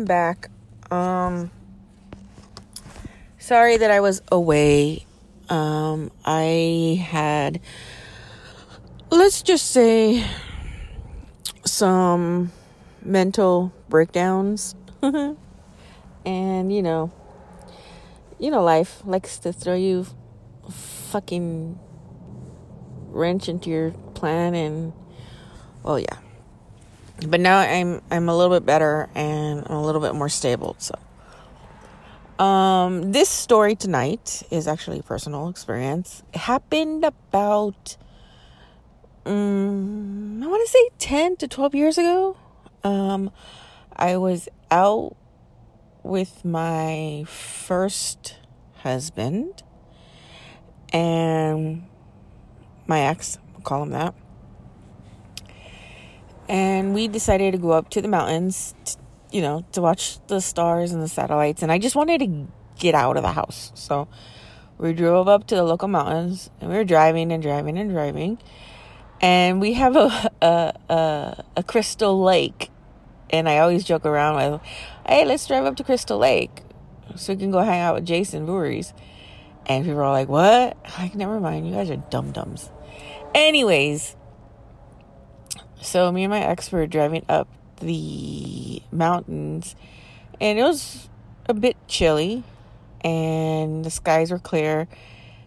I'm back. Um, sorry that I was away. Um, I had, let's just say, some mental breakdowns. and, you know, you know, life likes to throw you fucking wrench into your plan and, well, yeah but now I'm I'm a little bit better and I'm a little bit more stable. So, um, this story tonight is actually a personal experience. It happened about um, I want to say ten to twelve years ago. Um, I was out with my first husband and my ex, we'll call him that and we decided to go up to the mountains, to, you know, to watch the stars and the satellites. And I just wanted to get out of the house. So we drove up to the local mountains and we were driving and driving and driving. And we have a, a, a, a crystal lake. And I always joke around with, hey, let's drive up to Crystal Lake so we can go hang out with Jason Voorhees. And people are like, what? i Like, never mind. You guys are dum dums. Anyways, so me and my ex were driving up the mountains and it was a bit chilly and the skies were clear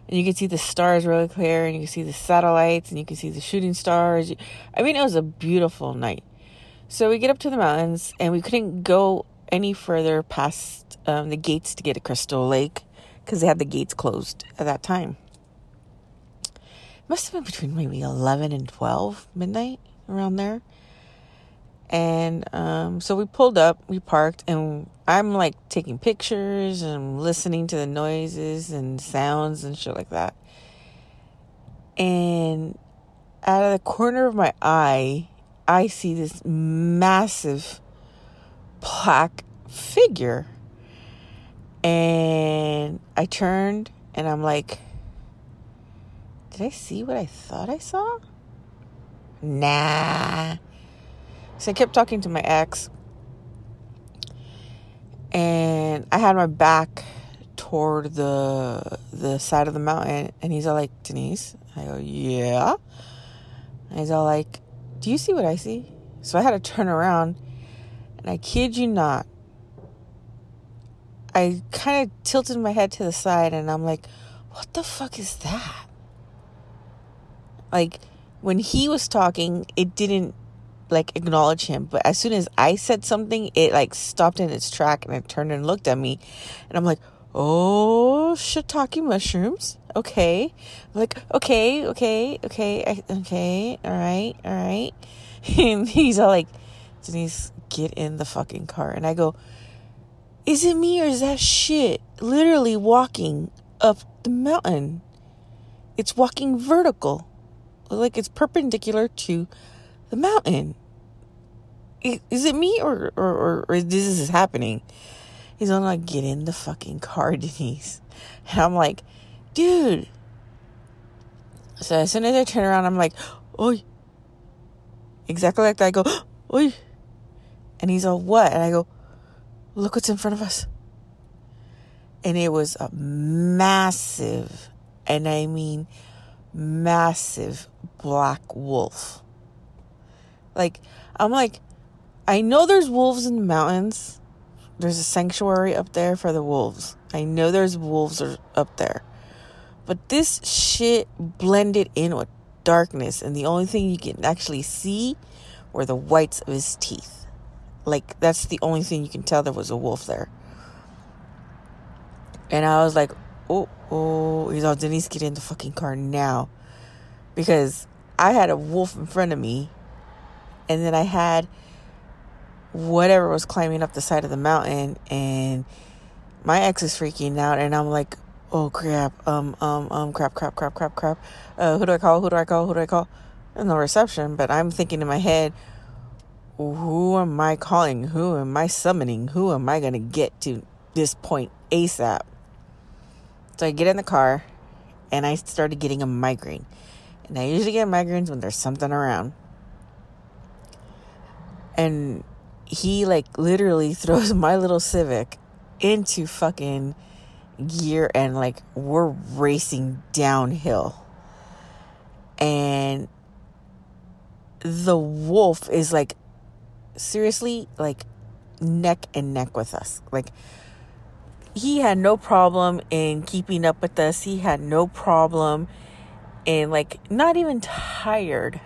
and you could see the stars really clear and you could see the satellites and you could see the shooting stars. I mean, it was a beautiful night. So we get up to the mountains and we couldn't go any further past um, the gates to get to Crystal Lake because they had the gates closed at that time. It must have been between maybe 11 and 12 midnight around there. And um, so we pulled up, we parked, and I'm like taking pictures and listening to the noises and sounds and shit like that. And out of the corner of my eye, I see this massive black figure. And I turned and I'm like, did I see what I thought I saw? Nah. So I kept talking to my ex. and I had my back toward the the side of the mountain. And he's all like denise? I go yeah. And he's all like do you see what i see? So i had to turn around. And i kid you not i kind of tilted my head to the side and i'm like what the fuck is that? Like when he was talking it didn't like acknowledge him but as soon as i said something it like stopped in its track and it turned and looked at me and i'm like oh, shiitake mushrooms. Okay. I'm like, okay, okay, okay, okay, all right, all right. And he's all like, Denise, get in the fucking car. And I go, is it me or is that shit literally walking up the mountain? It's walking vertical, like it's perpendicular to the mountain. Is it me or, or, or, or this is happening? He's on like, get in the fucking car, Denise. And I'm like, dude. So as soon as I turn around, I'm like, oi. Exactly like that. I go, oi. And he's all, what? And I go, look what's in front of us. And it was a massive, and I mean massive black wolf. Like, I'm like, I know there's wolves in the mountains there's a sanctuary up there for the wolves. I know there's wolves up there. But this shit blended in with darkness, and the only thing you can actually see were the whites of his teeth. Like, that's the only thing you can tell there was a wolf there. And I was like, oh, oh, he's all, Denise, get in the fucking car now. Because I had a wolf in front of me, and then I had whatever was climbing up the side of the mountain and my ex is freaking out and I'm like, oh crap, um, um, um, crap, crap, crap, crap, crap. Uh, who do I call? Who do I call? Who do I call? And no reception, but I'm thinking in my head, who am I calling? Who am I summoning? Who am I gonna get to this point ASAP? So I get in the car and I started getting a migraine. And I usually get migraines when there's something around. And he like literally throws my little Civic into fucking gear and like we're racing downhill. And the wolf is like seriously like neck and neck with us. Like he had no problem in keeping up with us. He had no problem and like not even tired.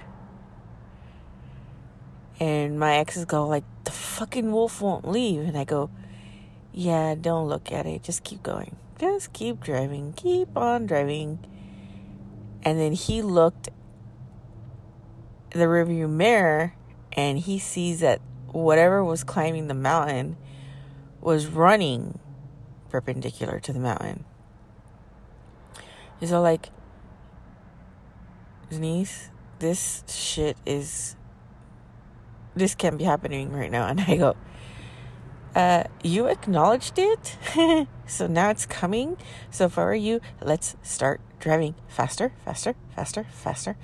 And my exes go like the fucking wolf won't leave. And I go, yeah, don't look at it. Just keep going. Just keep driving. Keep on driving. And then he looked the rearview mirror and he sees that whatever was climbing the mountain was running perpendicular to the mountain. He's all like, Denise, this shit is this can't be happening right now. And I go, uh, you acknowledged it. so now it's coming. So if I were you, let's start driving faster, faster, faster, faster.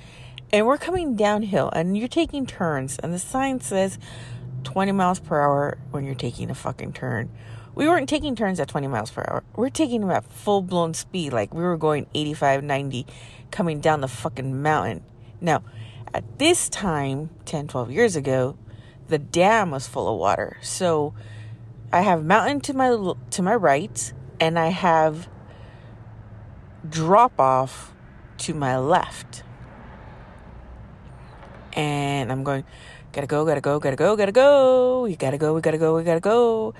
And we're coming downhill and you're taking turns. And the sign says 20 miles per hour when you're taking a fucking turn. We weren't taking turns at 20 miles per hour. We're taking them at full blown speed. Like we were going 85, 90 coming down the fucking mountain. Now, at this time, 10, 12 years ago, the dam was full of water. So I have mountain to my to my right and I have drop off to my left. And I'm going gotta go, gotta go, gotta go, gotta go. We gotta go, we gotta go, we gotta go.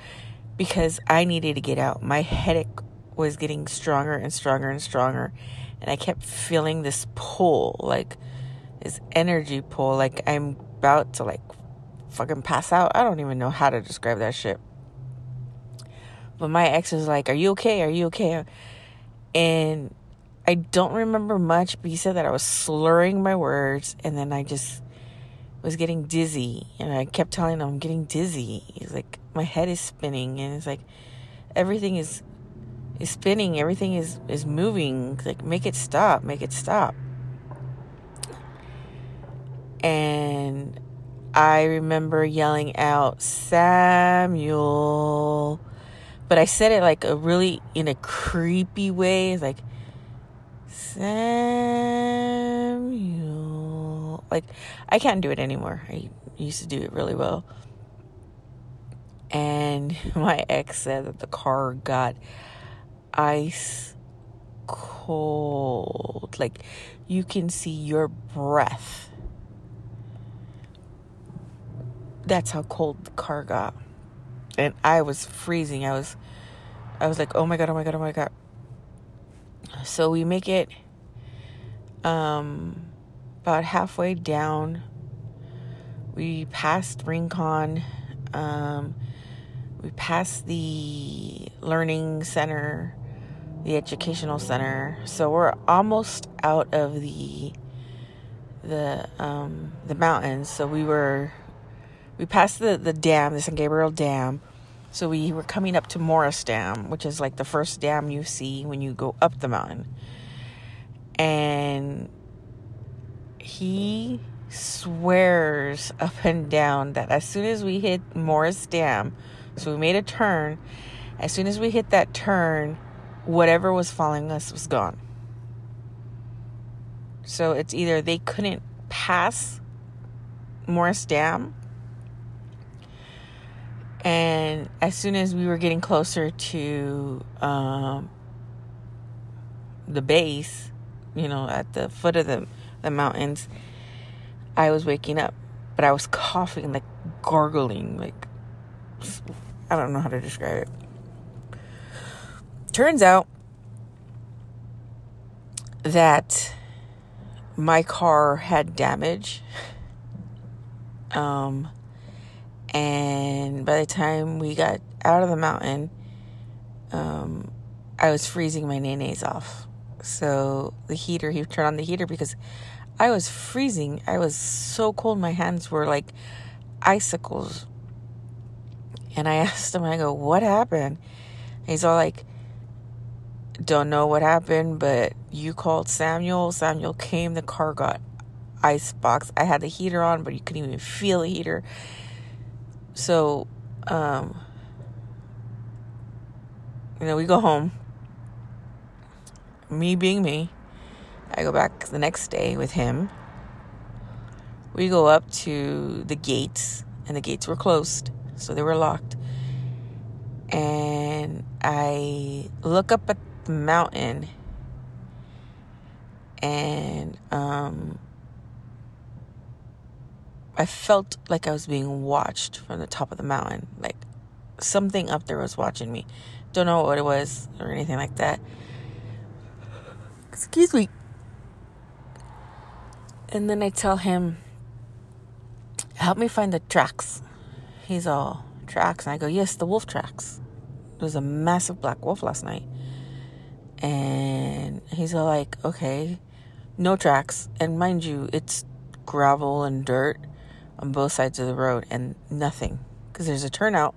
Because I needed to get out. My headache was getting stronger and stronger and stronger. And I kept feeling this pull, like this energy pull, like I'm about to like fucking pass out. I don't even know how to describe that shit. But my ex was like, Are you okay? Are you okay? And I don't remember much, but he said that I was slurring my words and then I just was getting dizzy. And I kept telling him I'm getting dizzy. He's like, My head is spinning. And it's like, everything is is spinning everything is is moving like make it stop make it stop and I remember yelling out, Samuel. but I said it like a really in a creepy way, like Samuel. Like I can't do it anymore. I used to do it really well. And my ex said that the car got ice cold. Like you can see your breath. That's how cold the car got. And I was freezing. I was I was like, "Oh my god, oh my god, oh my god." So we make it um about halfway down. We passed Rincon. Um we passed the learning center the educational center. So we're almost out of the the um, the mountains. So we were we passed the the dam, the San Gabriel Dam. So we were coming up to Morris Dam, which is like the first dam you see when you go up the mountain. And he swears up and down that as soon as we hit Morris Dam, so we made a turn, as soon as we hit that turn, whatever was following us was gone. So it's either they couldn't pass Morris Dam, and as soon as we were getting closer to um, the base, you know, at the foot of the, the mountains, I was waking up, but I was coughing, like gargling, like I don't know how to describe it turns out that my car had damage. Um, and by the time we got out of the mountain, um, I was freezing my nays off. So the heater, he turned on the heater because I was freezing. I was so cold. My hands were like icicles. And I asked him, I go, what happened? he's all like, don't know what happened, but you called Samuel. Samuel came. The car got ice box. I had the heater on, but you couldn't even feel the heater. So, um, you know, we go home. Me being me, I go back the next day with him. We go up to the gates, and the gates were closed, so they were locked. And I look up at the mountain and um, I felt like I was being watched from the top of the mountain. Like something up there was watching me. Don't know what it was or anything like that. Excuse me. And then I tell him, help me find the tracks. He's all, tracks. And I go, yes, the wolf tracks. There was a massive black wolf last night. And he's like, okay, no tracks. And mind you, it's gravel and dirt on both sides of the road and nothing. Because there's a turnout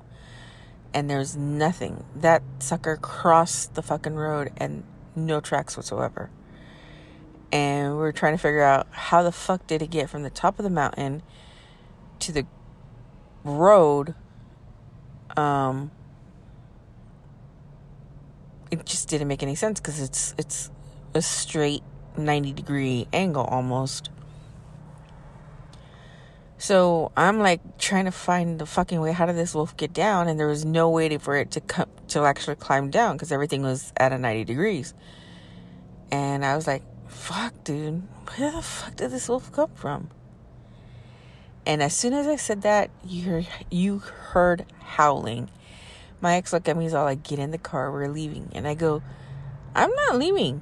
and there's nothing. That sucker crossed the fucking road and no tracks whatsoever. And we are trying to figure out how the fuck did it get from the top of the mountain to the road um it just didn't make any sense because it's it's a straight 90 degree angle almost. So I'm like trying to find the fucking way. How did this wolf get down? And there was no way to, for it to come to actually climb down because everything was at a 90 degrees. And I was like, "Fuck, dude, where the fuck did this wolf come from?" And as soon as I said that, you heard, you heard howling my ex looked at me, he's all like, get in the car, we're leaving. And I go, I'm not leaving.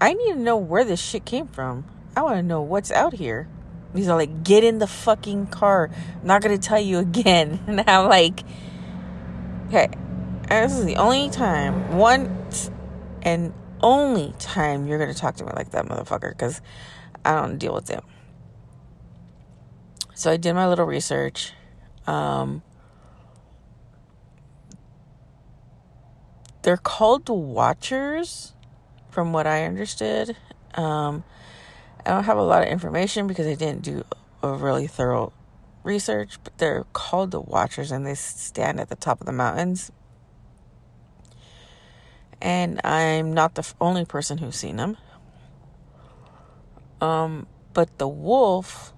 I need to know where this shit came from. I want to know what's out here. He's all like, get in the fucking car. I'm not going to tell you again. And I'm like, okay, this is the only time, one and only time you're going to talk to me like that, motherfucker, because I don't deal with them. So I did my little research. Um, they're called watchers from what i understood um, i don't have a lot of information because i didn't do a really thorough research but they're called the watchers and they stand at the top of the mountains And I'm not the only person who's seen them. Um, but the wolf,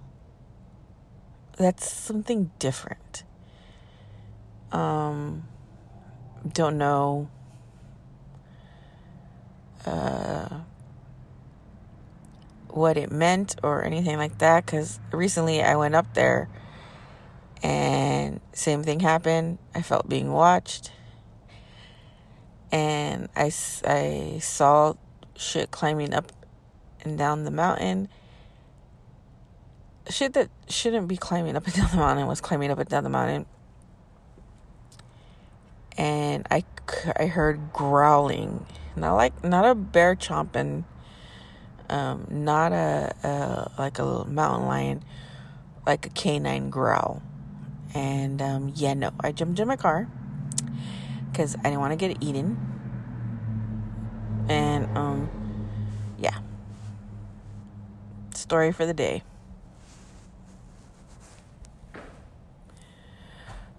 that's something different. Um, don't know. Uh, what it meant or anything like that because recently I went up there and same thing happened. I felt being watched and I, I saw shit climbing up and down the mountain. Shit that shouldn't be climbing up and down the mountain was climbing up and down the mountain. And I, I heard growling. Not like, not a bear chomping um, not a, a, like a mountain lion, like a canine growl. And um, yeah, no, I jumped in my car because I didn't want to get eaten. And um, yeah, story for the day.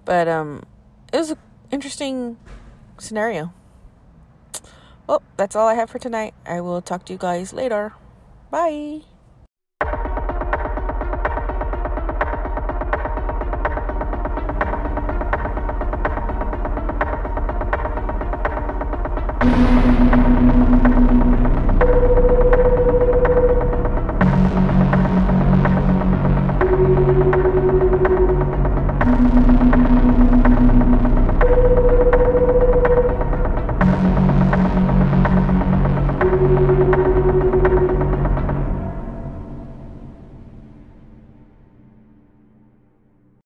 But um, it was an interesting scenario. Well, that's all I have for tonight. I will talk to you guys later. Bye.